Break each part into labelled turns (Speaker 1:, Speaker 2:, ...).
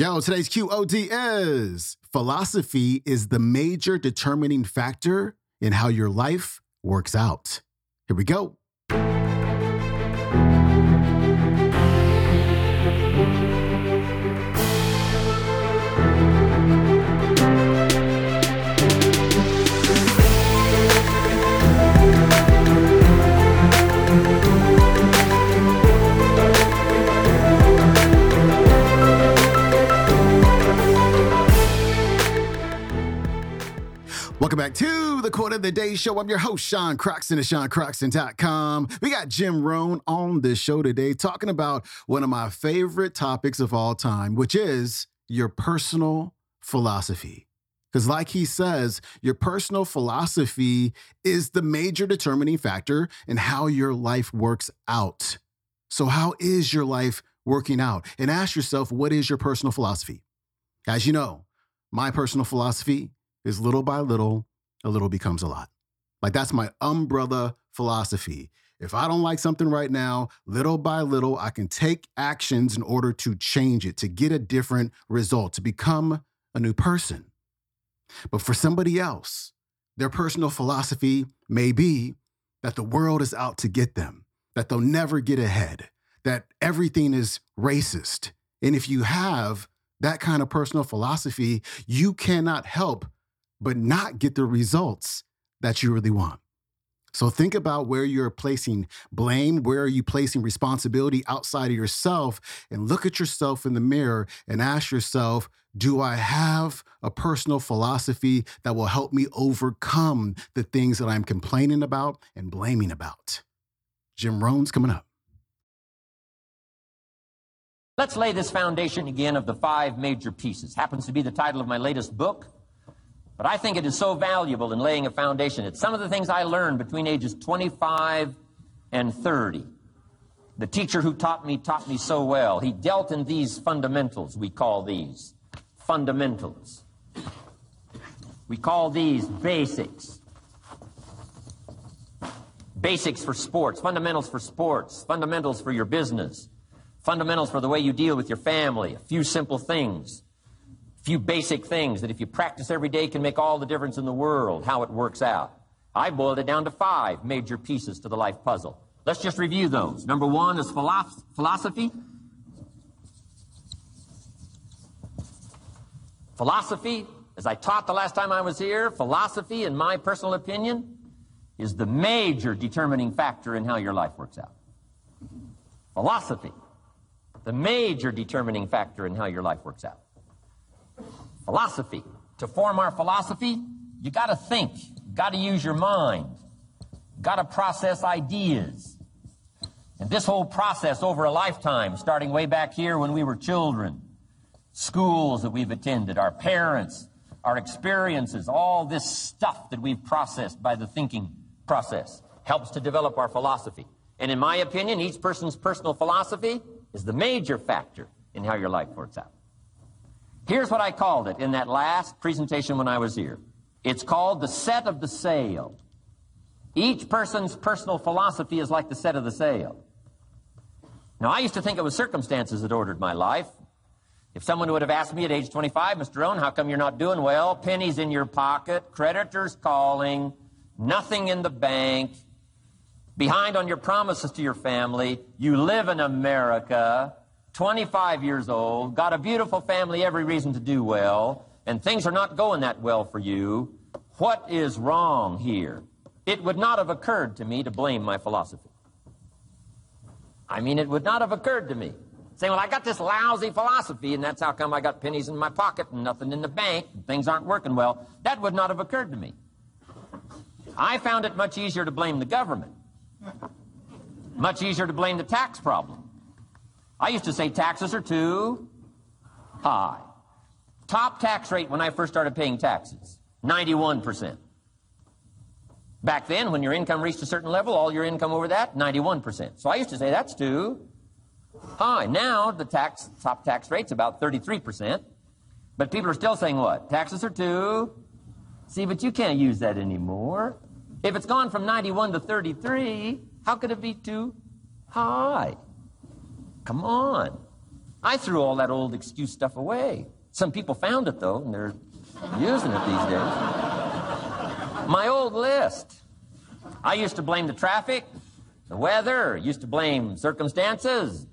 Speaker 1: Yo, today's QOD is philosophy is the major determining factor in how your life works out. Here we go. Welcome back to the Quote of the Day Show. I'm your host, Sean Croxton of SeanCroxton.com. We got Jim Rohn on the show today talking about one of my favorite topics of all time, which is your personal philosophy. Because, like he says, your personal philosophy is the major determining factor in how your life works out. So, how is your life working out? And ask yourself, what is your personal philosophy? As you know, my personal philosophy is little by little, a little becomes a lot. Like that's my umbrella philosophy. If I don't like something right now, little by little, I can take actions in order to change it, to get a different result, to become a new person. But for somebody else, their personal philosophy may be that the world is out to get them, that they'll never get ahead, that everything is racist. And if you have that kind of personal philosophy, you cannot help but not get the results that you really want. So think about where you're placing blame, where are you placing responsibility outside of yourself, and look at yourself in the mirror and ask yourself, do I have a personal philosophy that will help me overcome the things that I'm complaining about and blaming about? Jim Rohn's coming up.
Speaker 2: Let's lay this foundation again of the five major pieces. Happens to be the title of my latest book. But I think it is so valuable in laying a foundation. It's some of the things I learned between ages 25 and 30. The teacher who taught me taught me so well. He dealt in these fundamentals, we call these fundamentals. We call these basics. Basics for sports, fundamentals for sports, fundamentals for your business, fundamentals for the way you deal with your family, a few simple things few basic things that if you practice every day can make all the difference in the world, how it works out. I boiled it down to five major pieces to the life puzzle. Let's just review those. Number one is philosophy. Philosophy, as I taught the last time I was here, philosophy, in my personal opinion, is the major determining factor in how your life works out. Philosophy, the major determining factor in how your life works out. Philosophy. To form our philosophy, you got to think, got to use your mind, got to process ideas. And this whole process over a lifetime, starting way back here when we were children, schools that we've attended, our parents, our experiences, all this stuff that we've processed by the thinking process helps to develop our philosophy. And in my opinion, each person's personal philosophy is the major factor in how your life works out. Here's what I called it in that last presentation when I was here. It's called the set of the sail. Each person's personal philosophy is like the set of the sail. Now, I used to think it was circumstances that ordered my life. If someone would have asked me at age 25, Mr. Rohn, how come you're not doing well? Pennies in your pocket, creditors calling, nothing in the bank, behind on your promises to your family, you live in America, 25 years old, got a beautiful family, every reason to do well, and things are not going that well for you, what is wrong here? It would not have occurred to me to blame my philosophy. I mean, it would not have occurred to me. Saying, well, I got this lousy philosophy, and that's how come I got pennies in my pocket and nothing in the bank, and things aren't working well. That would not have occurred to me. I found it much easier to blame the government, much easier to blame the tax problem. I used to say taxes are too high. Top tax rate when I first started paying taxes 91%. Back then, when your income reached a certain level, all your income over that, 91%. So I used to say that's too high. Now, the tax, top tax rate's about 33%. But people are still saying what? Taxes are too. See, but you can't use that anymore. If it's gone from 91 to 33, how could it be too high? Come on. I threw all that old excuse stuff away. Some people found it, though, and they're using it these days. My old list. I used to blame the traffic, the weather, used to blame circumstances,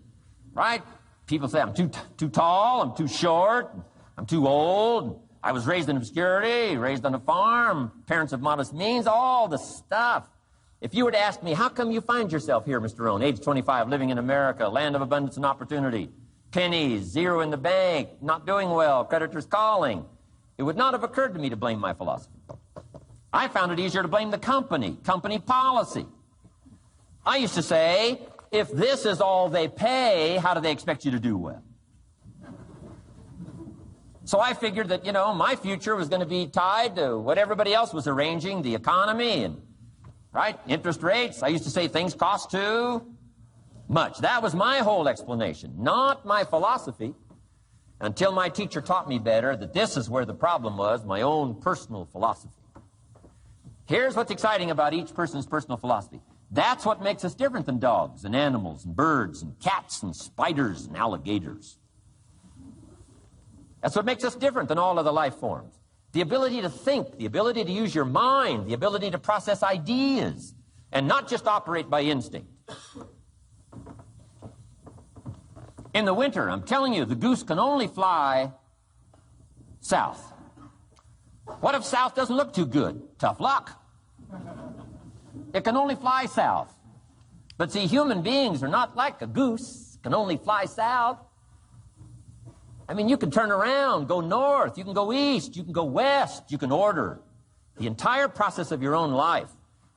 Speaker 2: right? People say I'm too, too tall, I'm too short, I'm too old. I was raised in obscurity, raised on a farm, parents of modest means, all the stuff. If you were to ask me, how come you find yourself here, Mr. Rohn, age 25, living in America, land of abundance and opportunity, pennies, zero in the bank, not doing well, creditors calling, it would not have occurred to me to blame my philosophy. I found it easier to blame the company, company policy. I used to say, if this is all they pay, how do they expect you to do well? So I figured that, you know, my future was going to be tied to what everybody else was arranging, the economy and, right, interest rates. I used to say things cost too much. That was my whole explanation, not my philosophy, until my teacher taught me better that this is where the problem was, my own personal philosophy. Here's what's exciting about each person's personal philosophy. That's what makes us different than dogs and animals and birds and cats and spiders and alligators. That's what makes us different than all other life forms. The ability to think, the ability to use your mind, the ability to process ideas, and not just operate by instinct. In the winter, I'm telling you, the goose can only fly south. What if south doesn't look too good? Tough luck. It can only fly south. But see, human beings are not like a goose, can only fly south. I mean, you can turn around, go north, you can go east, you can go west, you can order the entire process of your own life.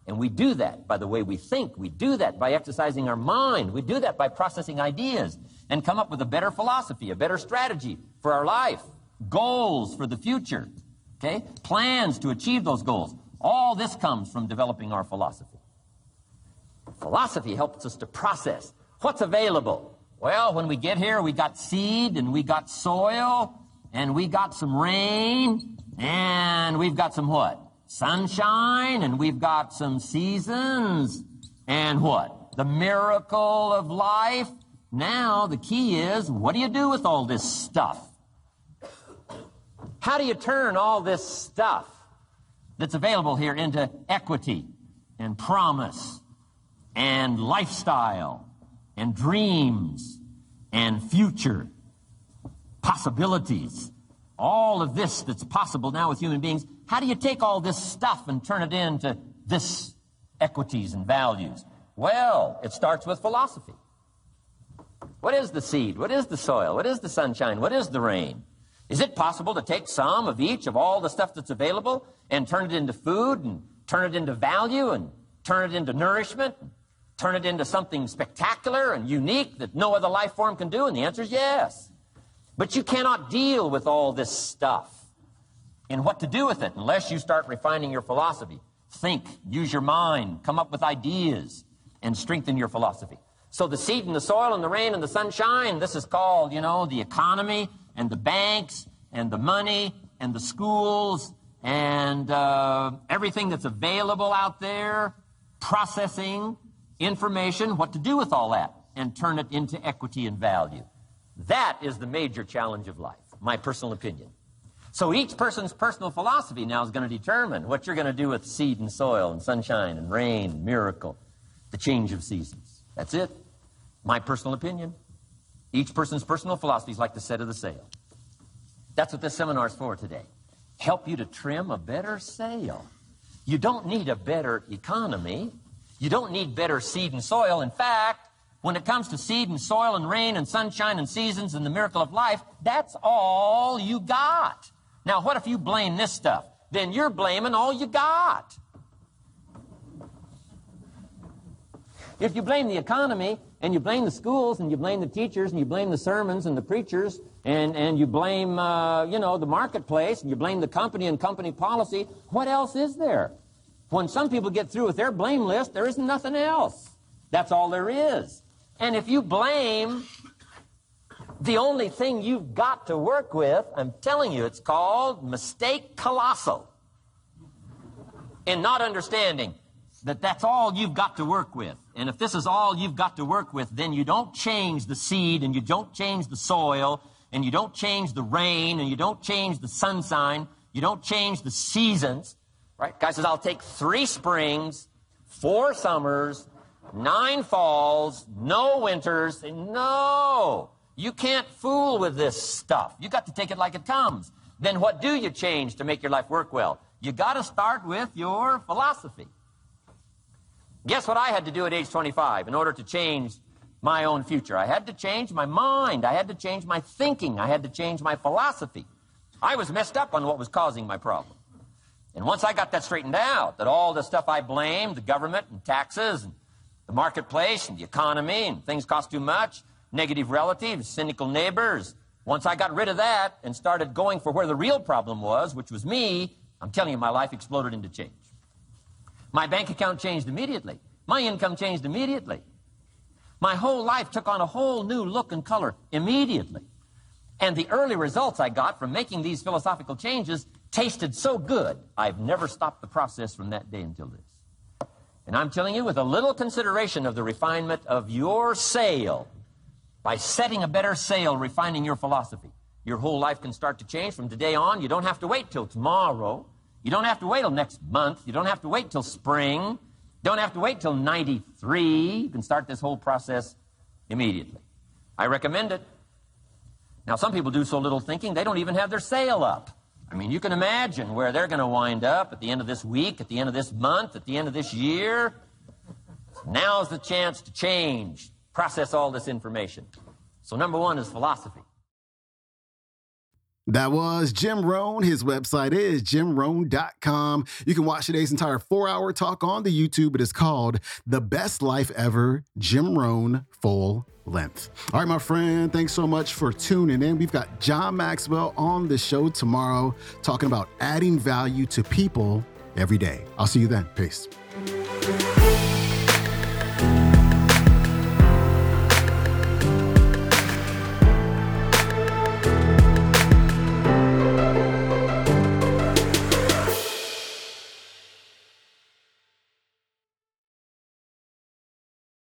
Speaker 2: And we do that by the way we think. We do that by exercising our mind. We do that by processing ideas and come up with a better philosophy, a better strategy for our life, goals for the future, okay? Plans to achieve those goals. All this comes from developing our philosophy. Philosophy helps us to process what's available. Well, when we get here, we got seed and we got soil and we got some rain and we've got some what? Sunshine and we've got some seasons and what? The miracle of life. Now, the key is what do you do with all this stuff? How do you turn all this stuff that's available here into equity and promise and lifestyle and dreams and future possibilities. All of this that's possible now with human beings. How do you take all this stuff and turn it into this equities and values? Well, it starts with philosophy. What is the seed? What is the soil? What is the sunshine? What is the rain? Is it possible to take some of each of all the stuff that's available and turn it into food and turn it into value and turn it into nourishment, turn it into something spectacular and unique that no other life form can do? And the answer is yes. But you cannot deal with all this stuff and what to do with it unless you start refining your philosophy. Think, use your mind, come up with ideas, and strengthen your philosophy. So the seed and the soil and the rain and the sunshine, this is called, you know, the economy and the banks and the money and the schools and uh, everything that's available out there, processing information, what to do with all that, and turn it into equity and value. That is the major challenge of life, my personal opinion. So each person's personal philosophy now is going to determine what you're going to do with seed and soil and sunshine and rain, and miracle, the change of seasons. That's it. My personal opinion. Each person's personal philosophy is like the set of the sail. That's what this seminar is for today. Help you to trim a better sail. You don't need a better economy. You don't need better seed and soil. In fact, when it comes to seed and soil and rain and sunshine and seasons and the miracle of life, that's all you got. Now, what if you blame this stuff? Then you're blaming all you got. If you blame the economy, and you blame the schools and you blame the teachers and you blame the sermons and the preachers and, and you blame, uh, you know, the marketplace and you blame the company and company policy. What else is there? When some people get through with their blame list, there isn't nothing else. That's all there is. And if you blame the only thing you've got to work with, I'm telling you, it's called mistake colossal. In not understanding that that's all you've got to work with. And if this is all you've got to work with, then you don't change the seed and you don't change the soil and you don't change the rain and you don't change the sunshine. You don't change the seasons. Right? Guy says, I'll take three springs, four summers, nine falls, no winters. No, you can't fool with this stuff. You got to take it like it comes. Then what do you change to make your life work well? You got to start with your philosophy. Guess what I had to do at age 25 in order to change my own future? I had to change my mind. I had to change my thinking. I had to change my philosophy. I was messed up on what was causing my problem. And once I got that straightened out, that all the stuff I blamed, the government and taxes and the marketplace and the economy and things cost too much, negative relatives, cynical neighbors, once I got rid of that and started going for where the real problem was, which was me, I'm telling you, my life exploded into change. My bank account changed immediately. My income changed immediately. My whole life took on a whole new look and color immediately. And the early results I got from making these philosophical changes tasted so good, I've never stopped the process from that day until this. And I'm telling you, with a little consideration of the refinement of your sail, by setting a better sail, refining your philosophy, your whole life can start to change from today on. You don't have to wait till tomorrow. You don't have to wait till next month. You don't have to wait till spring. You don't have to wait till 93. You can start this whole process immediately. I recommend it. Now, some people do so little thinking, they don't even have their sail up. I mean, you can imagine where they're going to wind up at the end of this week, at the end of this month, at the end of this year. Now's the chance to change, process all this information. So, number one is philosophy.
Speaker 1: That was Jim Rohn. His website is jimrohn.com. You can watch today's entire four hour talk on the YouTube. It is called The Best Life Ever Jim Rohn Full Length. All right, my friend, thanks so much for tuning in. We've got John Maxwell on the show tomorrow talking about adding value to people every day. I'll see you then. Peace.